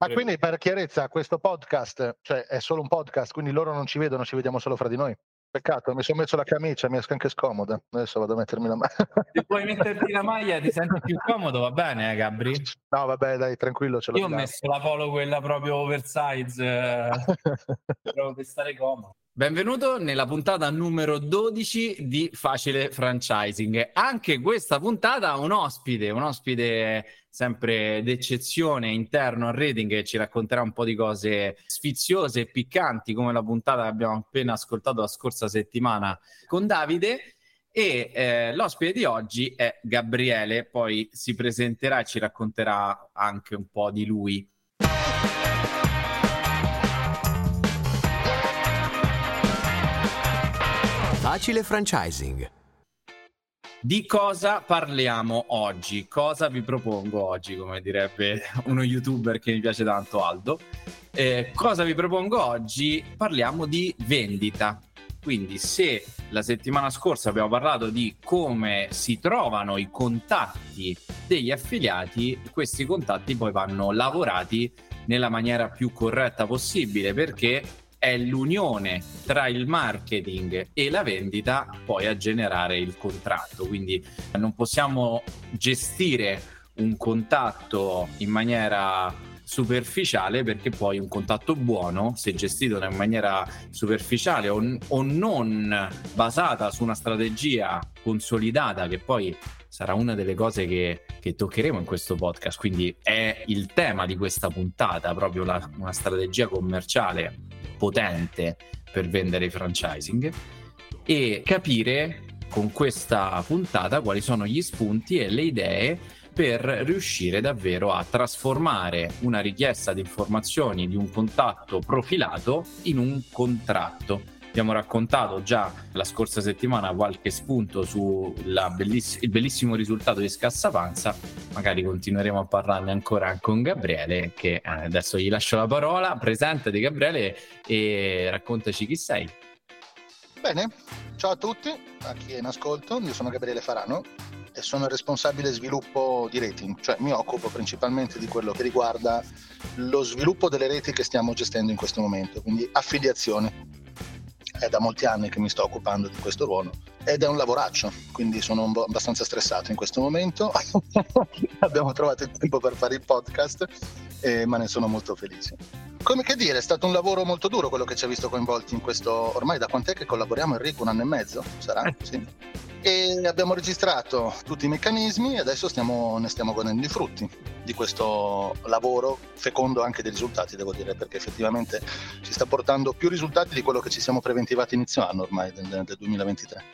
Ma quindi per chiarezza, questo podcast, cioè è solo un podcast, quindi loro non ci vedono, ci vediamo solo fra di noi. Peccato, mi sono messo la camicia, mi è anche scomoda. Adesso vado a mettermi la maglia. Se puoi metterti la maglia ti senti più comodo, va bene, eh, Gabri? No, vabbè, dai, tranquillo. Ce l'ho Io ho messo la polo quella proprio oversize, eh, proprio per stare comodo. Benvenuto nella puntata numero 12 di Facile Franchising. Anche questa puntata un ospite, un ospite sempre d'eccezione interno al rating che ci racconterà un po' di cose sfiziose e piccanti come la puntata che abbiamo appena ascoltato la scorsa settimana con Davide. E eh, l'ospite di oggi è Gabriele, poi si presenterà e ci racconterà anche un po' di lui. Facile franchising. Di cosa parliamo oggi? Cosa vi propongo oggi, come direbbe uno youtuber che mi piace tanto, Aldo? Eh, cosa vi propongo oggi? Parliamo di vendita. Quindi se la settimana scorsa abbiamo parlato di come si trovano i contatti degli affiliati, questi contatti poi vanno lavorati nella maniera più corretta possibile perché è l'unione tra il marketing e la vendita poi a generare il contratto. Quindi non possiamo gestire un contatto in maniera superficiale perché poi un contatto buono, se gestito in maniera superficiale o, o non basata su una strategia consolidata che poi sarà una delle cose che, che, toccheremo in questo podcast. Quindi è il tema di questa puntata, proprio la, una strategia commerciale potente per vendere i franchising e capire con questa puntata quali sono gli spunti e le idee per riuscire davvero a trasformare una richiesta di informazioni di un contatto profilato in un contratto Abbiamo raccontato già la scorsa settimana qualche spunto sul belliss- bellissimo risultato di Scassapanza. Magari continueremo a parlarne ancora con Gabriele, che eh, adesso gli lascio la parola. Presentati, Gabriele, e raccontaci chi sei. Bene, ciao a tutti, a chi è in ascolto. Io sono Gabriele Farano e sono il responsabile sviluppo di rating, cioè mi occupo principalmente di quello che riguarda lo sviluppo delle reti che stiamo gestendo in questo momento, quindi affiliazioni è da molti anni che mi sto occupando di questo ruolo ed è un lavoraccio, quindi sono abbastanza stressato in questo momento. Abbiamo trovato il tempo per fare il podcast, eh, ma ne sono molto felice. Come che dire, è stato un lavoro molto duro quello che ci ha visto coinvolti in questo, ormai da quant'è che collaboriamo Enrico? Un anno e mezzo? Sarà? Eh. Sì e abbiamo registrato tutti i meccanismi e adesso stiamo, ne stiamo godendo i frutti di questo lavoro fecondo anche dei risultati devo dire perché effettivamente ci sta portando più risultati di quello che ci siamo preventivati inizio anno ormai del, del 2023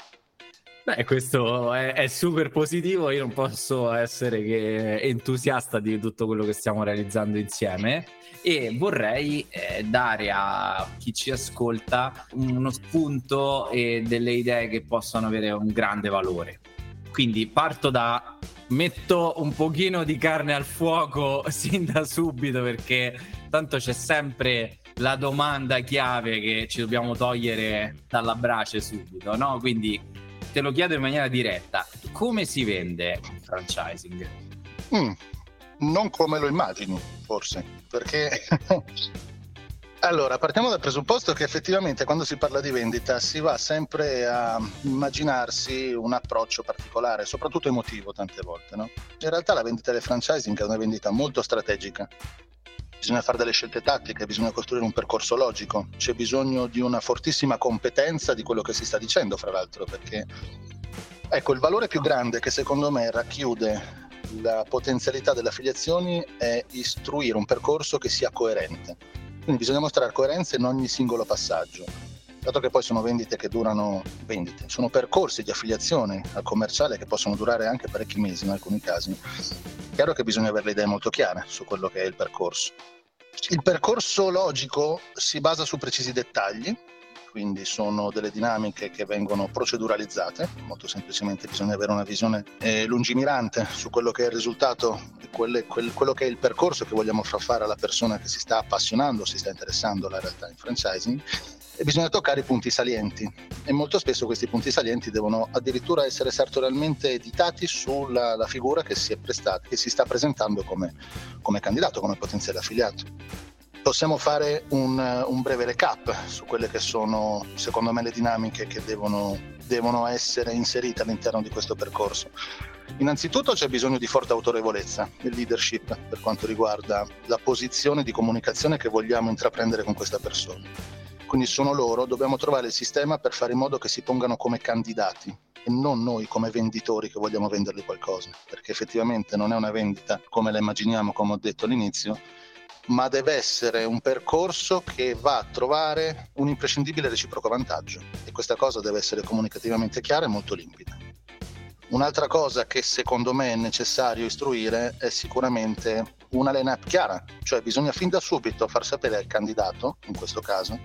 Beh, questo è, è, super positivo, io non posso essere che entusiasta di tutto quello che stiamo realizzando insieme e vorrei eh, dare a chi ci ascolta uno spunto e delle idee che possono avere un grande valore. Quindi parto da metto un pochino di carne al fuoco sin da subito perché tanto c'è sempre la domanda chiave che ci dobbiamo togliere dalla brace subito, no? Quindi te lo chiedo in maniera diretta, come si vende il franchising? Mm, non come lo immagini, forse, perché allora partiamo dal presupposto che effettivamente quando si parla di vendita si va sempre a immaginarsi un approccio particolare, soprattutto emotivo tante volte. No? In realtà la vendita del franchising è una vendita molto strategica. Bisogna fare delle scelte tattiche, bisogna costruire un percorso logico, c'è bisogno di una fortissima competenza di quello che si sta dicendo, fra l'altro, perché ecco il valore più grande che secondo me racchiude la potenzialità delle affiliazioni è istruire un percorso che sia coerente. Quindi bisogna mostrare coerenza in ogni singolo passaggio. Dato che poi sono vendite che durano vendite, sono percorsi di affiliazione al commerciale che possono durare anche parecchi mesi in alcuni casi. Chiaro che bisogna avere le idee molto chiare su quello che è il percorso. Il percorso logico si basa su precisi dettagli, quindi sono delle dinamiche che vengono proceduralizzate, molto semplicemente bisogna avere una visione eh, lungimirante su quello che è il risultato quelle, quel, quello che è il percorso che vogliamo far fare alla persona che si sta appassionando, si sta interessando alla realtà in franchising. E bisogna toccare i punti salienti. E molto spesso questi punti salienti devono addirittura essere sartorialmente editati sulla figura che si, prestata, che si, sta presentando come, come candidato, come potenziale affiliato possiamo fare un, un, breve recap su quelle che sono, secondo me, le dinamiche che devono, devono, essere inserite all'interno di questo percorso. Innanzitutto c'è bisogno di forte autorevolezza e leadership per quanto riguarda la posizione di comunicazione che vogliamo intraprendere con questa persona. Quindi sono loro, dobbiamo trovare il sistema per fare in modo che si pongano come candidati e non noi come venditori che vogliamo vendergli qualcosa, perché effettivamente non è una vendita come la immaginiamo, come ho detto all'inizio, ma deve essere un percorso che va a trovare un imprescindibile reciproco vantaggio. E questa cosa deve essere comunicativamente chiara e molto limpida. Un'altra cosa che secondo me è necessario istruire è sicuramente una line-up chiara, cioè bisogna fin da subito far sapere al candidato, in questo caso,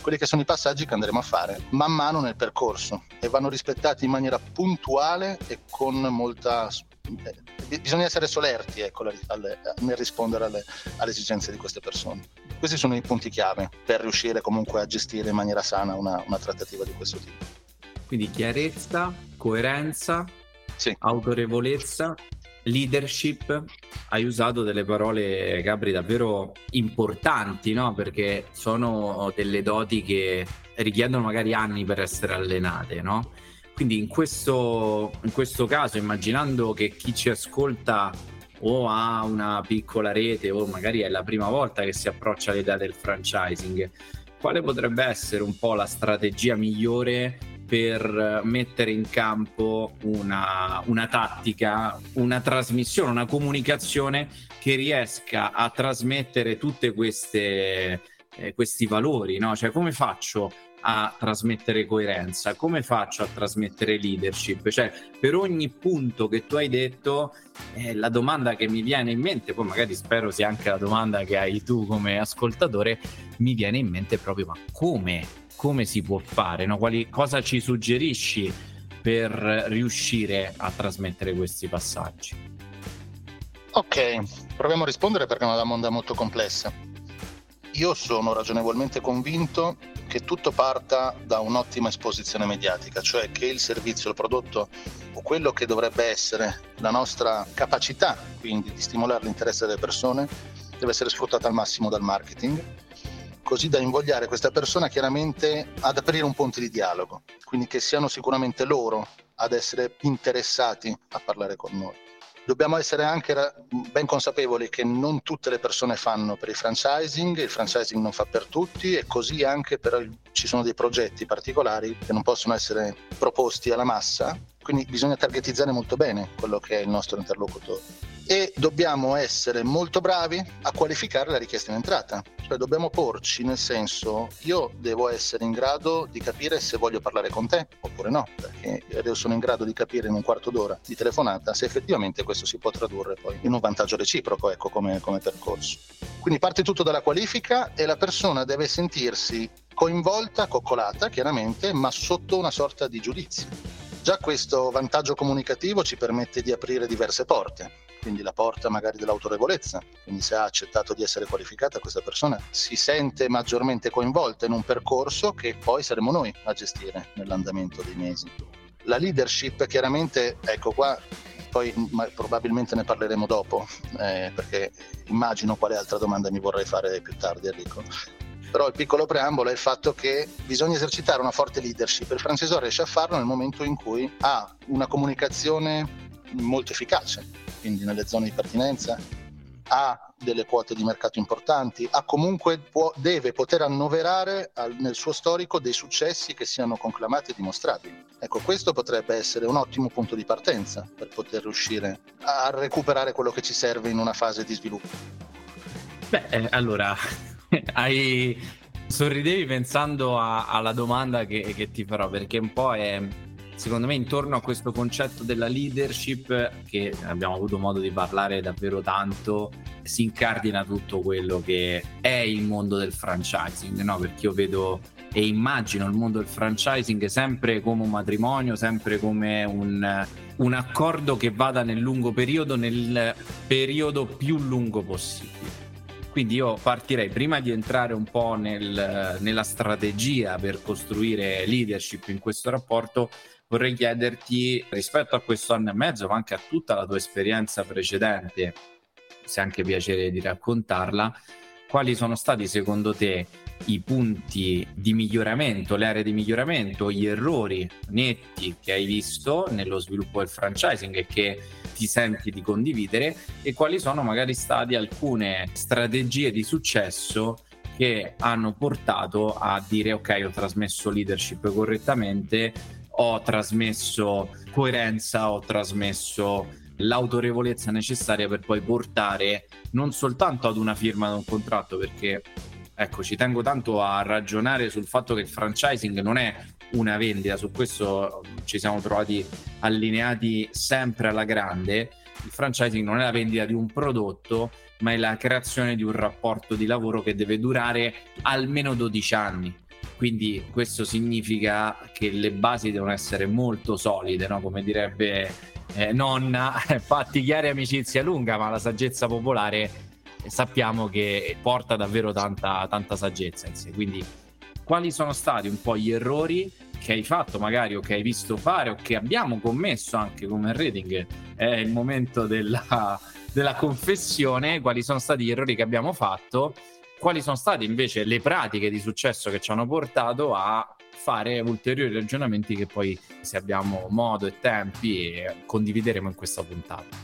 quelli che sono i passaggi che andremo a fare man mano nel percorso. E vanno rispettati in maniera puntuale e con molta eh, bisogna essere solerti ecco, alle, nel rispondere alle, alle, esigenze di queste persone. Questi sono i punti chiave per riuscire comunque a gestire in maniera sana una, una trattativa di questo tipo. Quindi chiarezza, coerenza, sì. autorevolezza, leadership. Hai usato delle parole, Gabri, davvero importanti, no? Perché sono delle doti che richiedono magari anni per essere allenate, no? Quindi in questo, in questo caso, immaginando che chi ci ascolta o ha una piccola rete o magari è la prima volta che si approccia all'idea del franchising, quale potrebbe essere un po' la strategia migliore per mettere in campo una, una, tattica, una trasmissione, una comunicazione che riesca a trasmettere tutti eh, questi valori, no? Cioè come faccio a trasmettere coerenza? Come faccio a trasmettere leadership? Cioè, per ogni punto che tu hai detto, eh, la domanda che mi viene in mente, poi magari spero sia anche la domanda che hai tu come ascoltatore, mi viene in mente proprio ma come? Come si può fare? No? Quali, cosa ci suggerisci per riuscire a trasmettere questi passaggi? Ok, proviamo a rispondere perché è una domanda molto complessa. Io sono ragionevolmente convinto che tutto parta da un'ottima esposizione mediatica, cioè che il servizio, il prodotto o quello che dovrebbe essere la nostra capacità quindi di stimolare l'interesse delle persone deve essere sfruttata al massimo dal marketing, così da invogliare questa persona chiaramente ad aprire un ponte di dialogo, quindi che siano sicuramente loro ad essere interessati a parlare con noi dobbiamo essere anche ben consapevoli che non tutte le persone fanno per il franchising, il franchising non fa per tutti e così anche per, ci sono dei progetti particolari che non possono essere proposti alla massa, quindi bisogna targetizzare molto bene quello che è il nostro interlocutore e dobbiamo essere molto bravi a qualificare la richiesta in entrata. Cioè dobbiamo porci nel senso io devo essere in grado di capire se voglio parlare con te oppure no, perché io sono in grado di capire in un quarto d'ora di telefonata se effettivamente questo si può tradurre poi in un vantaggio reciproco, ecco come, come percorso. Quindi parte tutto dalla qualifica e la persona deve sentirsi coinvolta, coccolata chiaramente, ma sotto una sorta di giudizio. Già questo vantaggio comunicativo ci permette di aprire diverse porte quindi la porta magari dell'autorevolezza, quindi se ha accettato di essere qualificata questa persona si sente maggiormente coinvolta in un percorso che poi saremo noi a gestire nell'andamento dei mesi. La leadership chiaramente, ecco qua, poi probabilmente ne parleremo dopo, eh, perché immagino quale altra domanda mi vorrei fare più tardi Enrico. Però il piccolo preambolo è il fatto che bisogna esercitare una forte leadership. Il francese riesce a farlo nel momento in cui ha una comunicazione molto efficace, quindi nelle zone di pertinenza, ha delle quote di mercato importanti, ha comunque può, deve poter annoverare al, nel suo storico dei successi che siano conclamati e dimostrati. Ecco, questo potrebbe essere un ottimo punto di partenza per poter riuscire a recuperare quello che ci serve in una fase di sviluppo. Beh, eh, allora, hai... sorridevi pensando a, alla domanda che, che ti farò, perché un po' è secondo me intorno a questo concetto della leadership che abbiamo avuto modo di parlare davvero tanto si incardina tutto quello che è il mondo del franchising no? perché io vedo e immagino il mondo del franchising sempre come un matrimonio sempre come un, un accordo che vada nel lungo periodo nel periodo più lungo possibile Quindi io partirei prima di entrare un po' nel, nella strategia per costruire leadership in questo rapporto, vorrei chiederti rispetto a questo anno e mezzo, ma anche a tutta la tua esperienza precedente, se anche piacere di raccontarla, quali sono stati secondo te i punti di miglioramento, le aree di miglioramento, gli errori netti che hai visto nello sviluppo del franchising e che ti senti di condividere e quali sono magari state alcune strategie di successo che hanno portato a dire ok ho trasmesso leadership correttamente, ho trasmesso coerenza, ho trasmesso l'autorevolezza necessaria per poi portare non soltanto ad una firma di un contratto perché ecco ci tengo tanto a ragionare sul fatto che il franchising non è una vendita, su questo ci siamo trovati allineati sempre alla grande. Il franchising non è la vendita di un prodotto, ma è la creazione di un rapporto di lavoro che deve durare almeno 12 anni. Quindi questo significa che le basi devono essere molto solide, no? come direbbe eh, nonna, fatti chiari amicizia lunga, ma la saggezza popolare sappiamo che porta davvero tanta, tanta saggezza in sé. Quindi quali sono stati un po' gli errori che hai fatto magari o che hai visto fare o che abbiamo commesso anche come rating è il momento della, della confessione. Quali sono stati gli errori che abbiamo fatto? Quali sono state invece le pratiche di successo che ci hanno portato a fare ulteriori ragionamenti che poi se abbiamo modo e tempi condivideremo in questa puntata?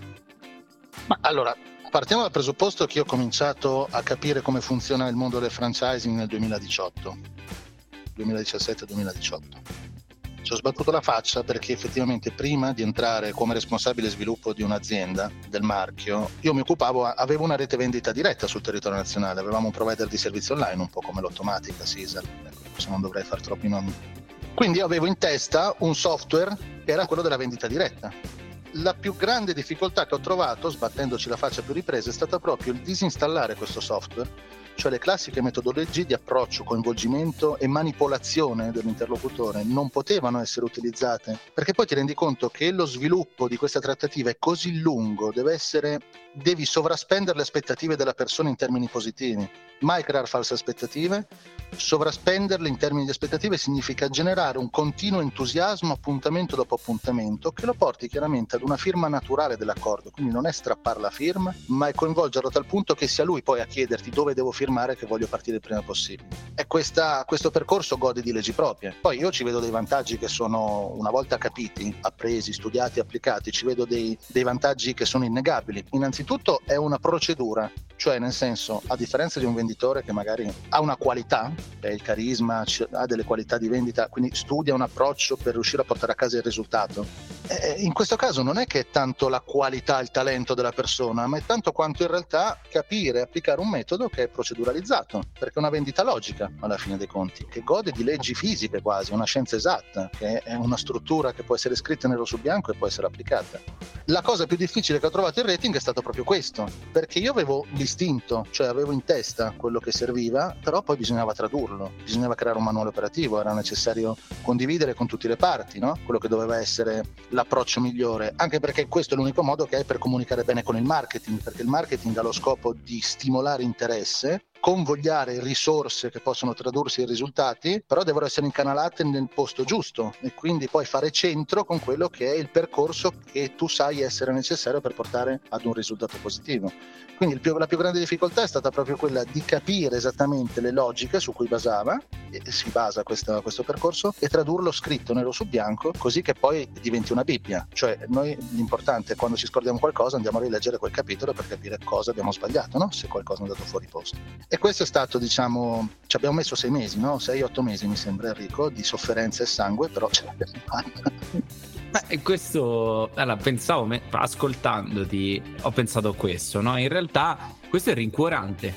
Ma allora partiamo dal presupposto che io ho cominciato a capire come funziona il mondo del franchising nel 2018, 2017-2018. Ci ho sbattuto la faccia perché effettivamente prima di entrare come responsabile sviluppo di un'azienda del marchio, io mi occupavo, avevo una rete vendita diretta sul territorio nazionale, avevamo un provider di servizi online, un po' come l'automatica, Caesar, ecco, se non dovrei fare troppi nomi. Quindi avevo in testa un software che era quello della vendita diretta la più grande difficoltà che ho trovato, sbattendoci la faccia più riprese, è stata proprio il disinstallare questo software, cioè le classiche metodologie di approccio, coinvolgimento e manipolazione dell'interlocutore non potevano essere utilizzate, perché poi ti rendi conto che lo sviluppo di questa trattativa è così lungo, essere, devi sovraspendere le aspettative della persona in termini positivi, mai creare false aspettative, sovraspenderle in termini di aspettative significa generare un continuo entusiasmo appuntamento dopo appuntamento che lo porti chiaramente ad una firma naturale dell'accordo, quindi non è strappare la firma, ma è coinvolgerlo tal punto che sia lui poi a chiederti dove devo firmare che voglio partire il prima possibile. E questa, questo percorso gode di leggi proprie. Poi io ci vedo dei vantaggi che sono una volta capiti, appresi, studiati, applicati, ci vedo dei, dei vantaggi che sono innegabili. Innanzitutto è una procedura, cioè nel senso a differenza di un venditore che magari ha una qualità, è il carisma, ha delle qualità di vendita, quindi studia un approccio per riuscire a portare a casa il risultato. E in questo caso non è che è tanto la qualità, il talento della persona, ma è tanto quanto in realtà capire e applicare un metodo che è proceduralizzato, perché è una vendita logica alla fine dei conti, che gode di leggi fisiche quasi, una scienza esatta, che è una struttura che può essere scritta nero su bianco e può essere applicata. La cosa più difficile che ho trovato in rating è stato proprio questo, perché io avevo l'istinto, cioè avevo in testa quello che serviva, però poi bisognava tradurlo, bisognava creare un manuale operativo, era necessario condividere con tutte le parti no? quello che doveva essere l'approccio migliore, anche perché questo è l'unico modo che hai per comunicare bene con il marketing, perché il marketing ha lo scopo di stimolare interesse convogliare risorse che possono tradursi in risultati, però devono essere incanalate nel posto giusto e quindi poi fare centro con quello che è il percorso che tu sai essere necessario per portare ad un risultato positivo. Quindi più, la più grande difficoltà è stata proprio quella di capire esattamente le logiche su cui basava, e si basa questa, questo percorso, e tradurlo scritto nero su bianco così che poi diventi una Bibbia. Cioè noi l'importante è quando ci scordiamo qualcosa andiamo a rileggere quel capitolo per capire cosa abbiamo sbagliato, no? se qualcosa è andato fuori posto. E questo è stato, diciamo, ci abbiamo messo sei mesi, no? sei, otto mesi mi sembra Enrico, di sofferenza e sangue, però ce l'abbiamo fatta. Beh, questo, allora, pensavo, ascoltandoti, ho pensato questo, no? In realtà questo è rincuorante.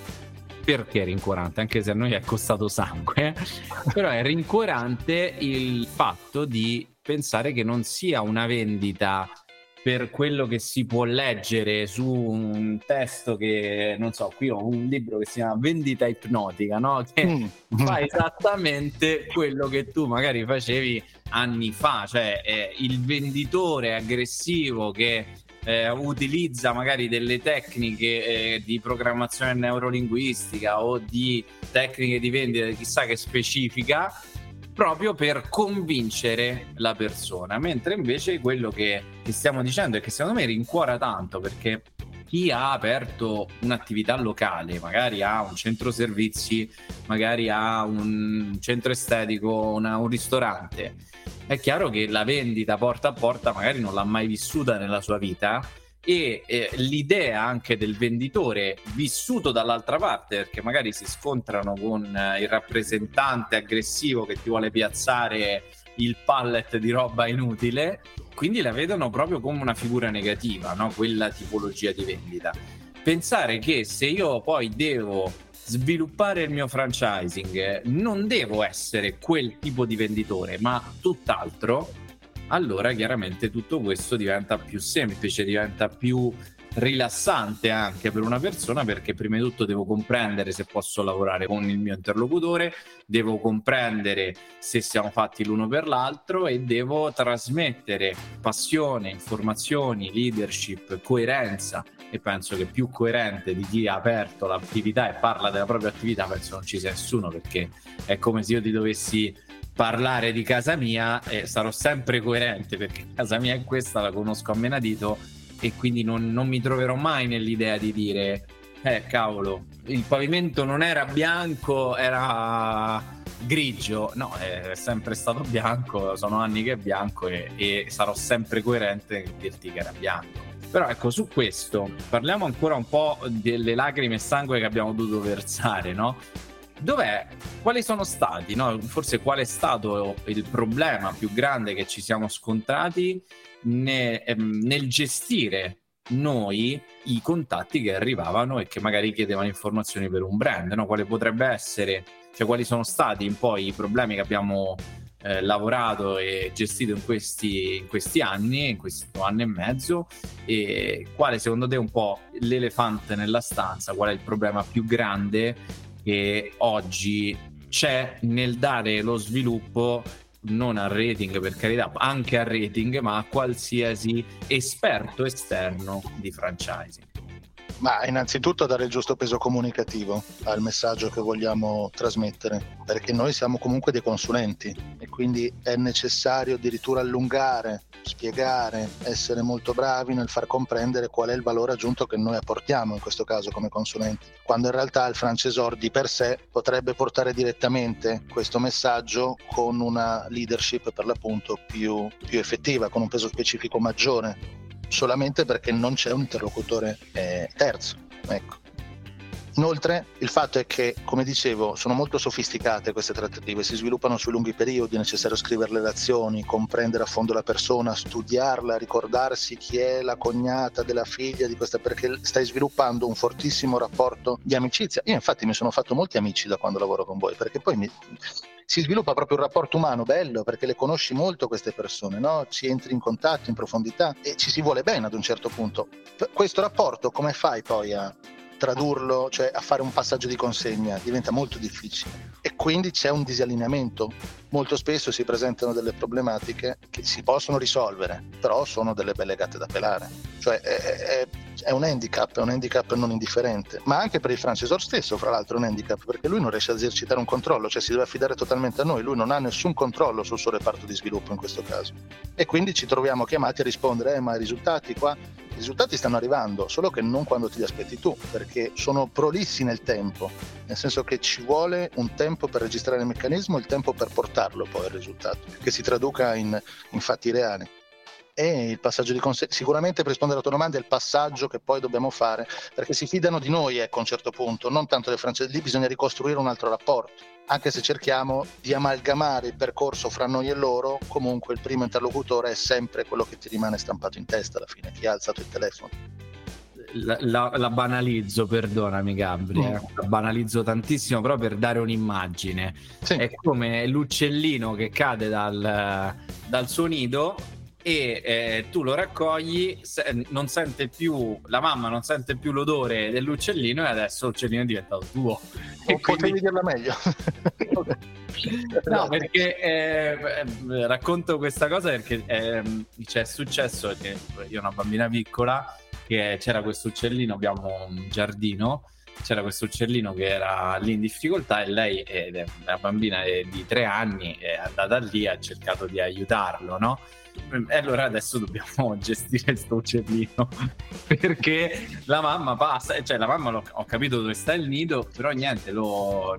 Perché è rincuorante? Anche se a noi è costato sangue, però è rincuorante il fatto di pensare che non sia una vendita per quello che si può leggere su un testo che, non so, qui ho un libro che si chiama Vendita ipnotica, no? Che mm. fa esattamente quello che tu magari facevi anni fa, cioè eh, il venditore aggressivo che eh, utilizza magari delle tecniche eh, di programmazione neurolinguistica o di tecniche di vendita chissà che specifica proprio per convincere la persona mentre invece quello che, stiamo dicendo è che secondo me rincuora tanto perché chi ha aperto un'attività locale, magari ha un centro servizi, magari ha un centro estetico, una, un ristorante, è chiaro che la vendita porta a porta magari non l'ha mai vissuta nella sua vita e eh, l'idea anche del venditore vissuto dall'altra parte perché magari si scontrano con eh, il rappresentante aggressivo che ti vuole piazzare il pallet di roba inutile quindi la vedono proprio come una figura negativa no? quella tipologia di vendita pensare che se io poi devo sviluppare il mio franchising, non devo essere quel tipo di venditore, ma tutt'altro, allora chiaramente tutto questo diventa più semplice, diventa più rilassante anche per una persona perché prima di tutto devo comprendere se posso lavorare con il mio interlocutore, devo comprendere se siamo fatti l'uno per l'altro e devo trasmettere passione, informazioni, leadership, coerenza. E penso che più coerente di chi ha aperto l'attività e parla della propria attività penso non ci sia nessuno perché è come se io ti dovessi parlare di casa mia e sarò sempre coerente perché casa mia è questa, la conosco a menadito e quindi non, non mi troverò mai nell'idea di dire eh cavolo il pavimento non era bianco era grigio no è sempre stato bianco sono anni che è bianco e, e sarò sempre coerente nel dirti che era bianco però ecco, su questo parliamo ancora un po' delle lacrime e sangue che abbiamo dovuto versare, no? Dov'è? Quali sono stati, no? Forse qual è stato il problema più grande che ci siamo scontrati ne, ehm, nel gestire noi i contatti che arrivavano e che magari chiedevano informazioni per un brand, no? Quale potrebbe essere, cioè quali sono stati un po' i problemi che abbiamo eh, lavorato e gestito in questi, in questi anni, in questo anno e mezzo, e quale secondo te è un po' l'elefante nella stanza, qual è il problema più grande che oggi c'è nel dare lo sviluppo non al rating per carità, anche al rating, ma a qualsiasi esperto esterno di franchising. Ma innanzitutto dare il giusto peso comunicativo al messaggio che vogliamo trasmettere, perché noi siamo comunque dei consulenti e quindi è necessario addirittura allungare, spiegare, essere molto bravi nel far comprendere qual è il valore aggiunto che noi apportiamo in questo caso come consulenti, quando in realtà il francesor di per sé potrebbe portare direttamente questo messaggio con una leadership per l'appunto più, più effettiva, con un peso specifico maggiore solamente perché non c'è un interlocutore eh, terzo. Ecco. Inoltre il fatto è che, come dicevo, sono molto sofisticate queste trattative, si sviluppano sui lunghi periodi, è necessario scrivere le relazioni, comprendere a fondo la persona, studiarla, ricordarsi chi è la cognata della figlia di questa, perché stai sviluppando un fortissimo rapporto di amicizia. Io infatti mi sono fatto molti amici da quando lavoro con voi, perché poi mi, si sviluppa proprio un rapporto umano bello perché le conosci molto queste persone, no? ci entri in contatto in profondità e ci si vuole bene ad un certo punto. Questo rapporto come fai poi a tradurlo, cioè a fare un passaggio di consegna, diventa molto difficile e quindi c'è un disallineamento. Molto spesso si presentano delle problematiche che si possono risolvere, però sono delle belle gatte da pelare. Cioè è, è, è un handicap, è un handicap non indifferente, ma anche per il francesor stesso, fra l'altro, è un handicap perché lui non riesce a esercitare un controllo, cioè si deve affidare totalmente a noi, lui non ha nessun controllo sul suo reparto di sviluppo in questo caso. E quindi ci troviamo chiamati a rispondere, eh, ma i risultati qua i risultati stanno arrivando, solo che non quando ti li aspetti tu, perché sono prolissi nel tempo, nel senso che ci vuole un tempo per registrare il meccanismo il tempo per portarlo poi al risultato, che si traduca in, in fatti reali e il passaggio di consegna. Sicuramente per rispondere alla tua domanda è il passaggio che poi dobbiamo fare, perché si fidano di noi ecco, a un certo punto, non tanto del francese, lì bisogna ricostruire un altro rapporto. Anche se cerchiamo di amalgamare il percorso fra noi e loro, comunque il primo interlocutore è sempre quello che ti rimane stampato in testa alla fine, chi ha alzato il telefono. La, la, la, banalizzo, perdonami Gabri, eh. la banalizzo tantissimo però per dare un'immagine. Sì. È come l'uccellino che cade dal, dal suo nido e eh, tu lo raccogli, se, non sente più, la mamma non sente più l'odore dell'uccellino e adesso l'uccellino è diventato tuo. O quindi... dirla meglio. no, perché eh, racconto questa cosa perché eh, c'è successo che io una bambina piccola che c'era questo uccellino, abbiamo un giardino c'era questo uccellino che era lì in difficoltà e lei, eh, la bambina di tre anni, è andata lì e ha cercato di aiutarlo, no? E allora adesso dobbiamo gestire questo uccellino perché la mamma passa, cioè la mamma ho capito dove sta il nido, però niente, lo,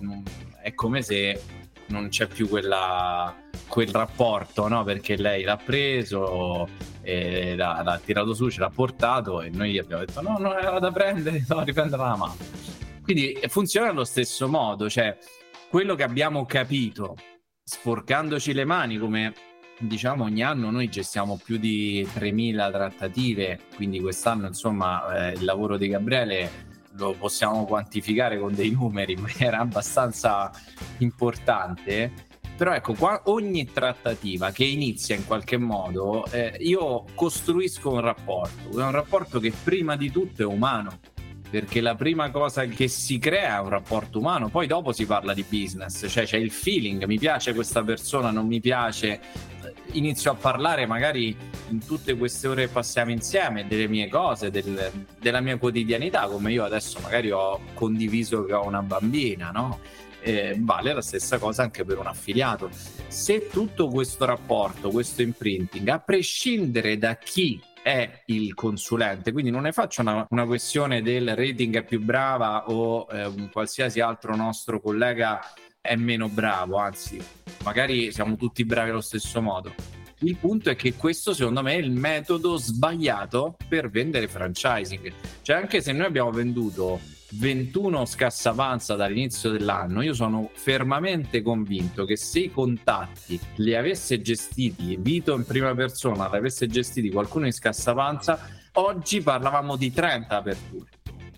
è come se non c'è più quella, quel rapporto, no? Perché lei l'ha preso, l'ha, l'ha, tirato su, ce l'ha portato e noi gli abbiamo detto no, non era da prendere, no, riprendere la mano. Quindi funziona allo stesso modo, cioè quello che abbiamo capito sporcandoci le mani come diciamo ogni anno noi gestiamo più di 3.000 trattative, quindi quest'anno insomma eh, il lavoro di Gabriele lo possiamo quantificare con dei numeri in maniera abbastanza importante. Però ecco, qua, ogni trattativa che inizia in qualche modo, eh, io costruisco un rapporto, un rapporto che prima di tutto è umano, perché la prima cosa che si crea è un rapporto umano, poi dopo si parla di business, cioè c'è il feeling, mi piace questa persona, non mi piace, inizio a parlare magari in tutte queste ore che passiamo insieme delle mie cose, del, della mia quotidianità, come io adesso magari ho condiviso che ho una bambina, no? Eh, vale la stessa cosa anche per un affiliato. Se tutto questo rapporto, questo imprinting, a prescindere da chi è il consulente, quindi non ne faccio una, una questione del rating è più brava o eh, qualsiasi altro nostro collega è meno bravo, anzi, magari siamo tutti bravi allo stesso modo. Il punto è che questo secondo me è il metodo sbagliato per vendere franchising. Cioè anche se noi abbiamo venduto 21 scassavanza dall'inizio dell'anno, io sono fermamente convinto che se i contatti li avesse gestiti Vito in prima persona, li avesse gestiti qualcuno in scassavanza, oggi parlavamo di 30 aperture.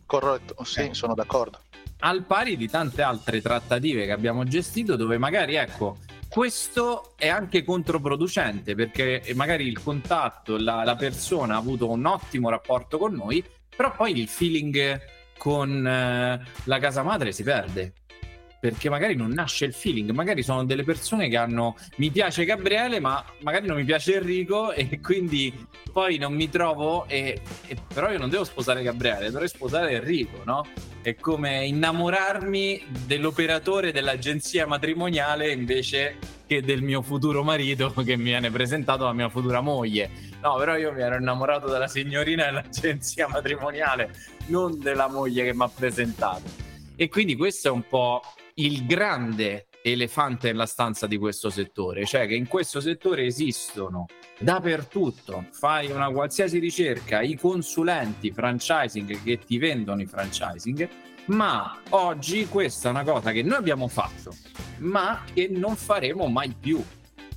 Corretto, sì, eh. sono d'accordo al pari di tante altre trattative che abbiamo gestito dove magari ecco questo è anche controproducente perché magari il contatto, la, la persona ha avuto un ottimo rapporto con noi, però poi il feeling con eh, la casa madre si perde perché magari non nasce il feeling, magari sono delle persone che hanno mi piace Gabriele, ma magari non mi piace Enrico e quindi poi non mi trovo e, e però io non devo sposare Gabriele, dovrei sposare Enrico, no? È come innamorarmi dell'operatore dell'agenzia matrimoniale invece che del mio futuro marito che mi viene presentato la mia futura moglie. No, però io mi ero innamorato della signorina dell'agenzia matrimoniale, non della moglie che mi ha presentato. E quindi questo è un po' il grande elefante nella stanza di questo settore, cioè che in questo settore esistono dappertutto, fai una qualsiasi ricerca, i consulenti franchising che ti vendono i franchising, ma oggi questa è una cosa che noi abbiamo fatto, ma che non faremo mai più,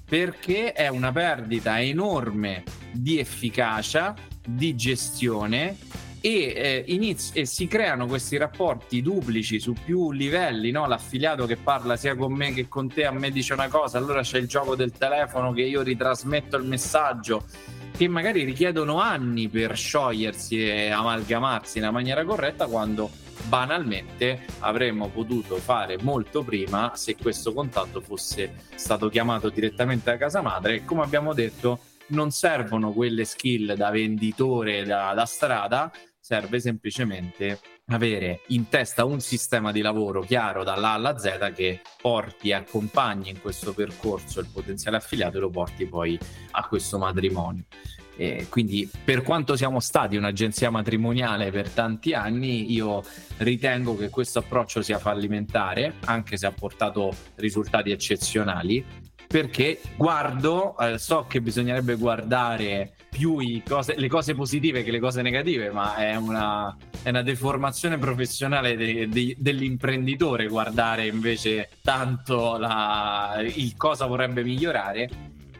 perché è una perdita enorme di efficacia, di gestione e, eh, inizi- e si creano questi rapporti duplici su più livelli, no? l'affiliato che parla sia con me che con te, a me dice una cosa, allora c'è il gioco del telefono che io ritrasmetto il messaggio, che magari richiedono anni per sciogliersi e amalgamarsi nella maniera corretta quando banalmente avremmo potuto fare molto prima se questo contatto fosse stato chiamato direttamente da casa madre e come abbiamo detto non servono quelle skill da venditore da, da strada serve semplicemente avere in testa un sistema di lavoro chiaro dalla alla Z che porti e accompagni in questo percorso il potenziale affiliato e lo porti poi a questo matrimonio. E quindi per quanto siamo stati un'agenzia matrimoniale per tanti anni, io ritengo che questo approccio sia fallimentare, anche se ha portato risultati eccezionali, perché guardo, eh, so che bisognerebbe guardare più cose, le cose positive che le cose negative, ma è una, è una deformazione professionale de, de, dell'imprenditore guardare invece tanto la, il cosa vorrebbe migliorare.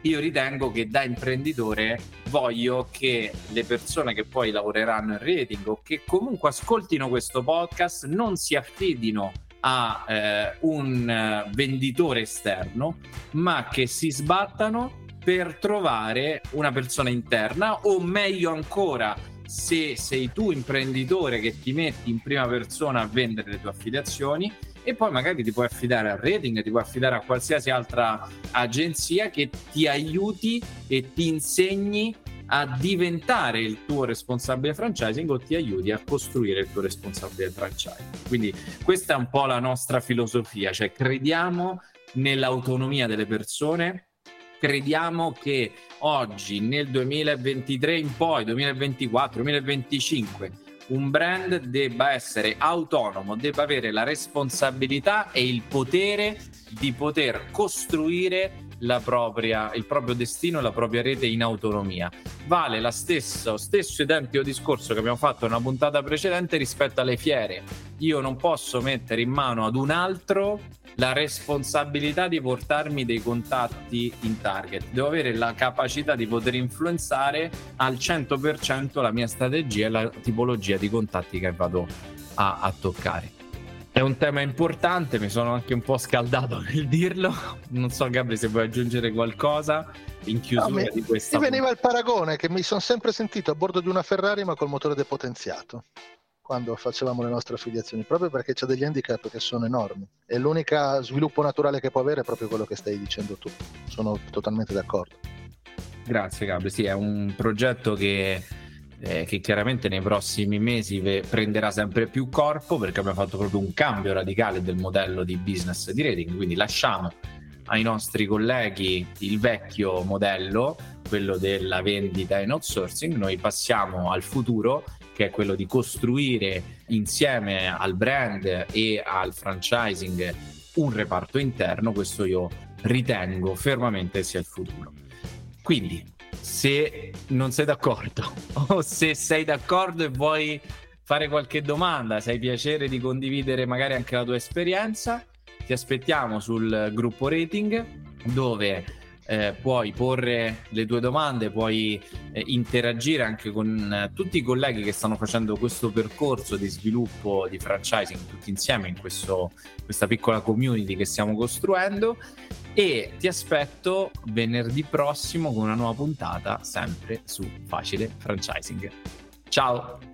Io ritengo che da imprenditore voglio che le persone che poi lavoreranno in rating o che comunque ascoltino questo podcast non si affidino a eh, un venditore esterno, ma che si sbattano per trovare una persona interna o meglio ancora se sei tu imprenditore che ti metti in prima persona a vendere le tue affiliazioni e poi magari ti puoi affidare al rating, ti puoi affidare a qualsiasi altra agenzia che ti aiuti e ti insegni a diventare il tuo responsabile franchising o ti aiuti a costruire il tuo responsabile franchising. Quindi questa è un po' la nostra filosofia, cioè crediamo nell'autonomia delle persone, crediamo che oggi nel 2023 in poi, 2024, 2025 un brand debba essere autonomo, debba avere la responsabilità e il potere di poter costruire propria, il proprio destino e la propria rete in autonomia. Vale lo stesso, identico discorso che abbiamo fatto una puntata precedente rispetto alle fiere. Io non posso mettere in mano ad un altro la responsabilità di portarmi dei contatti in target. Devo avere la capacità di poter influenzare al 100% la mia strategia e la tipologia di contatti che vado a, a toccare. È un tema importante, mi sono anche un po' scaldato nel dirlo. Non so, Gabri, se vuoi aggiungere qualcosa in chiusura no, mi, di questa. Mi veniva il paragone che mi sono sempre sentito a bordo di una Ferrari, ma col motore depotenziato quando facevamo le nostre affiliazioni, proprio perché c'è degli handicap che sono enormi. E l'unico sviluppo naturale che può avere è proprio quello che stai dicendo tu. Sono totalmente d'accordo. Grazie, Gabri. Sì, è un progetto che eh, che chiaramente nei prossimi mesi prenderà sempre più corpo perché abbiamo fatto proprio un cambio radicale del modello di business di rating, quindi lasciamo ai nostri colleghi il vecchio modello, quello della vendita in outsourcing, noi passiamo al futuro che è quello di costruire insieme al brand e al franchising un reparto interno, questo io ritengo fermamente sia il futuro. Quindi se non sei d'accordo o se sei d'accordo e vuoi fare qualche domanda, se hai piacere di condividere magari anche la tua esperienza, ti aspettiamo sul gruppo rating dove eh, puoi porre le tue domande, puoi eh, interagire anche con eh, tutti i colleghi che stanno facendo questo percorso di sviluppo di franchising tutti insieme in questo, questa piccola community che stiamo costruendo e ti aspetto venerdì prossimo con una nuova puntata sempre su Facile Franchising. Ciao!